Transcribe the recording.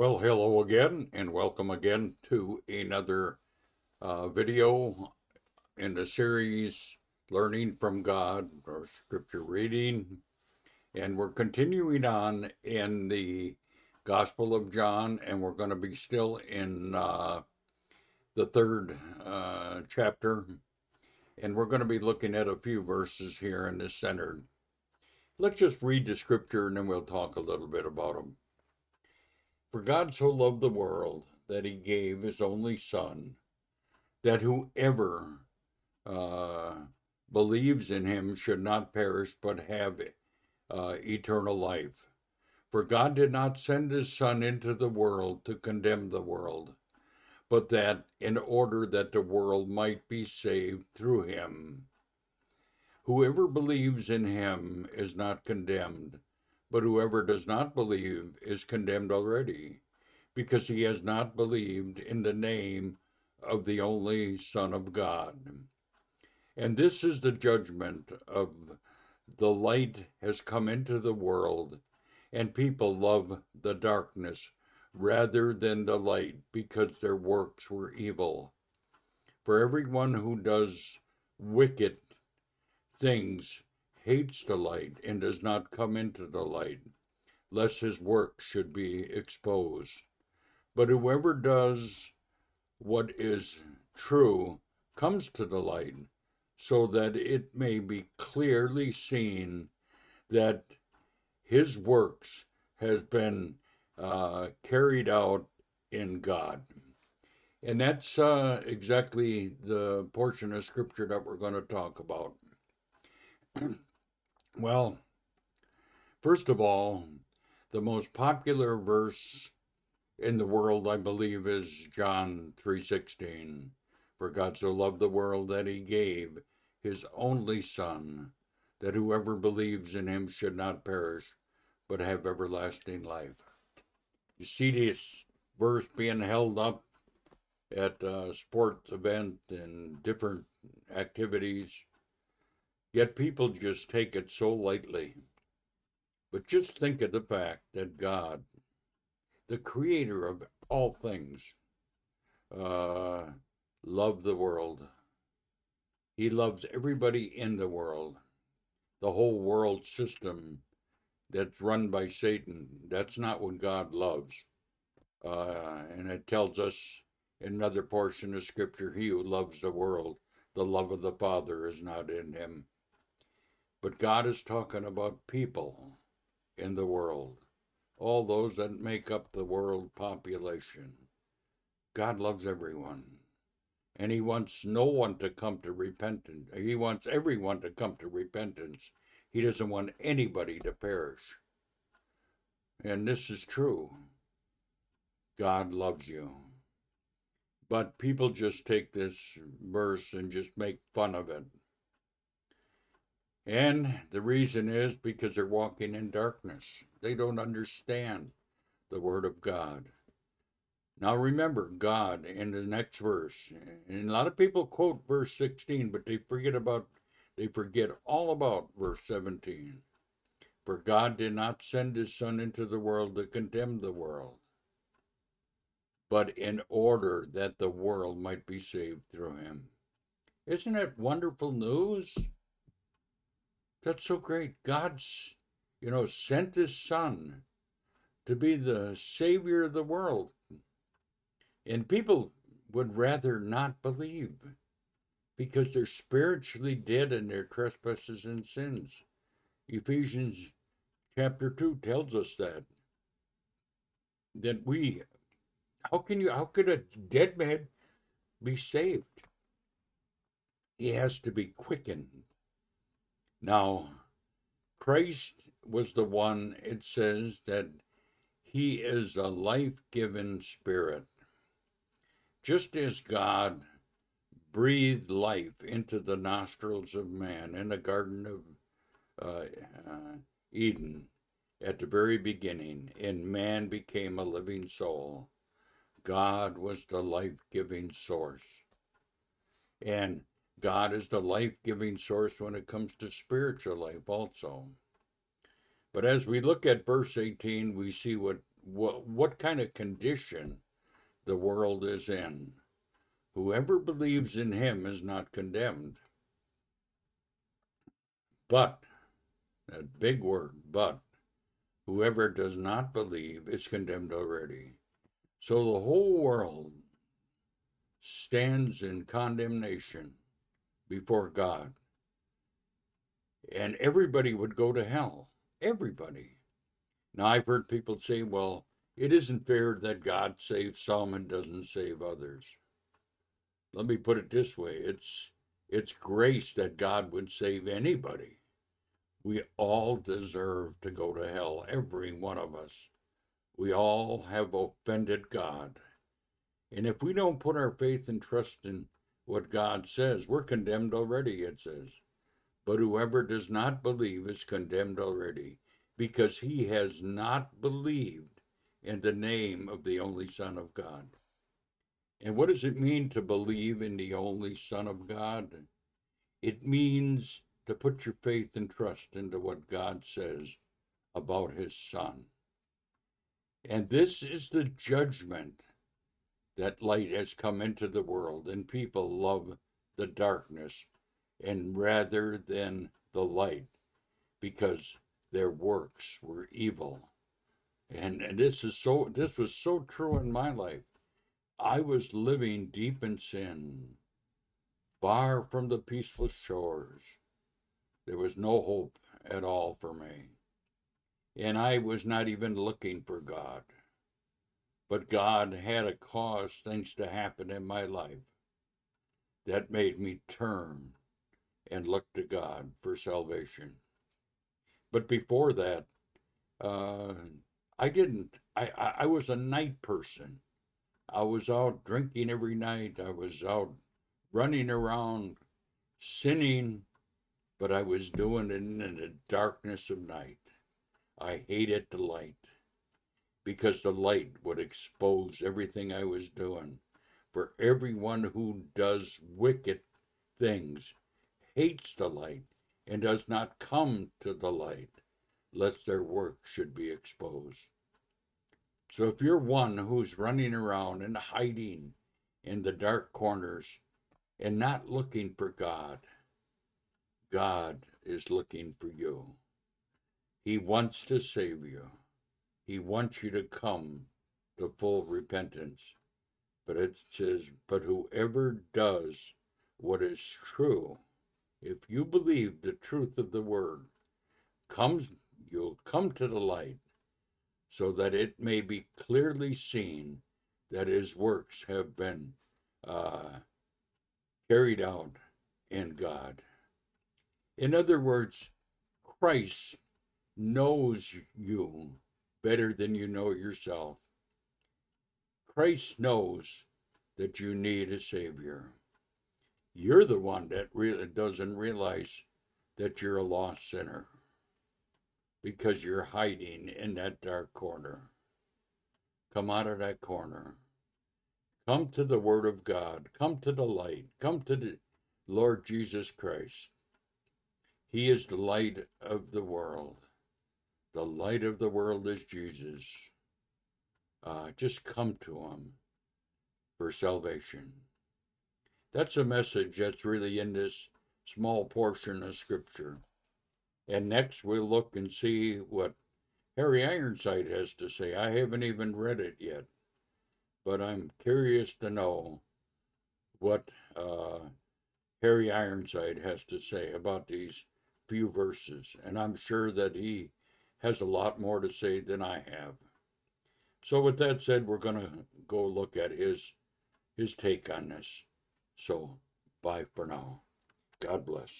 Well, hello again, and welcome again to another uh, video in the series Learning from God or Scripture Reading. And we're continuing on in the Gospel of John, and we're going to be still in uh, the third uh, chapter. And we're going to be looking at a few verses here in the center. Let's just read the scripture and then we'll talk a little bit about them. For God so loved the world that he gave his only Son, that whoever uh, believes in him should not perish but have uh, eternal life. For God did not send his Son into the world to condemn the world, but that in order that the world might be saved through him. Whoever believes in him is not condemned, but whoever does not believe is condemned already, because he has not believed in the name of the only Son of God. And this is the judgment of the light has come into the world, and people love the darkness rather than the light because their works were evil. For everyone who does wicked things hates the light and does not come into the light, lest his work should be exposed. But whoever does what is true comes to the light, so that it may be clearly seen that his works has been uh, carried out in God. And that's uh, exactly the portion of scripture that we're going to talk about. well, first of all, the most popular verse in the world, I believe, is John 3:16. For God so loved the world that he gave his only son, that whoever believes in him should not perish, but have everlasting life. You see this verse being held up at sports event and different activities. Yet people just take it so lightly. But just think of the fact that God, the creator of all things, uh, loved the world. He loves everybody in the world. The whole world system that's run by Satan. That's not what God loves. Uh, and it tells us in another portion of Scripture, he who loves the world, the love of the Father is not in him. But God is talking about people in the world, all those that make up the world population. God loves everyone. And he wants no one to come to repentance. He wants everyone to come to repentance he doesn't want anybody to perish. And this is true. God loves you. But people just take this verse and just make fun of it. And the reason is because they're walking in darkness. They don't understand the Word of God. Now remember, God in the next verse, and a lot of people quote verse 16, but they forget about they forget all about verse 17. For God did not send his Son into the world to condemn the world, but in order that the world might be saved through him. Isn't that wonderful news? That's so great. God's, you know, sent his Son to be the Savior of the world. And people would rather not believe because they're spiritually dead in their trespasses and sins. Ephesians chapter 2 tells us that. That we, how can you, how could a dead man be saved? He has to be quickened. Now, Christ was the one, it says, that he is a life giving spirit. Just as God breathed life into the nostrils of man in the Garden of uh, uh, Eden at the very beginning, and man became a living soul. God was the life giving source. And God is the life giving source when it comes to spiritual life, also. But as we look at verse 18, we see what what, what kind of condition the world is in. Whoever believes in him is not condemned. But, that big word, but, whoever does not believe is condemned already. So the whole world stands in condemnation before God. And everybody would go to hell. Everybody. Now, I've heard people say, well, it isn't fair that God saves some and doesn't save others. Let me put it this way it's, it's grace that God would save anybody. We all deserve to go to hell, every one of us. We all have offended God. And if we don't put our faith and trust in what God says, we're condemned already, it says. But whoever does not believe is condemned already, because he has not believed in the name of the only Son of God. And what does it mean to believe in the only Son of God? It means to put your faith and trust into what God says about his Son. And this is the judgment that light has come into the world, and people love the darkness and rather than the light because their works were evil. And, and this is so this was so true in my life. I was living deep in sin, far from the peaceful shores. There was no hope at all for me and I was not even looking for God. But God had to cause things to happen in my life that made me turn and look to God for salvation. But before that, uh, I didn't. I, I, I was a night person. I was out drinking every night. I was out running around, sinning, but I was doing it in the darkness of night. I hated the light because the light would expose everything I was doing. For everyone who does wicked things hates the light and does not come to the light, lest their work should be exposed. So if you're one who's running around and hiding in the dark corners and not looking for God, God is looking for you. He wants to save you. He wants you to come to full repentance. But it says, but whoever does what is true, if you believe the truth of the word, comes you'll come to the light so that it may be clearly seen that his works have been uh, carried out in God. In other words, Christ knows you better than you know yourself. Christ knows that you need a Savior. You're the one that really doesn't realize that you're a lost sinner because you're hiding in that dark corner. Come out of that corner. Come to the Word of God. Come to the light. Come to the Lord Jesus Christ. He is the light of the world. The light of the world is Jesus. Uh, just come to him for salvation. That's a message that's really in this small portion of Scripture. And next we'll look and see what Harry Ironside has to say. I haven't even read it yet, but I'm curious to know what uh, Harry Ironside has to say about these few verses. And I'm sure that he has a lot more to say than I have. So with that said, we're going to go look at his his take on this. So bye for now. God bless.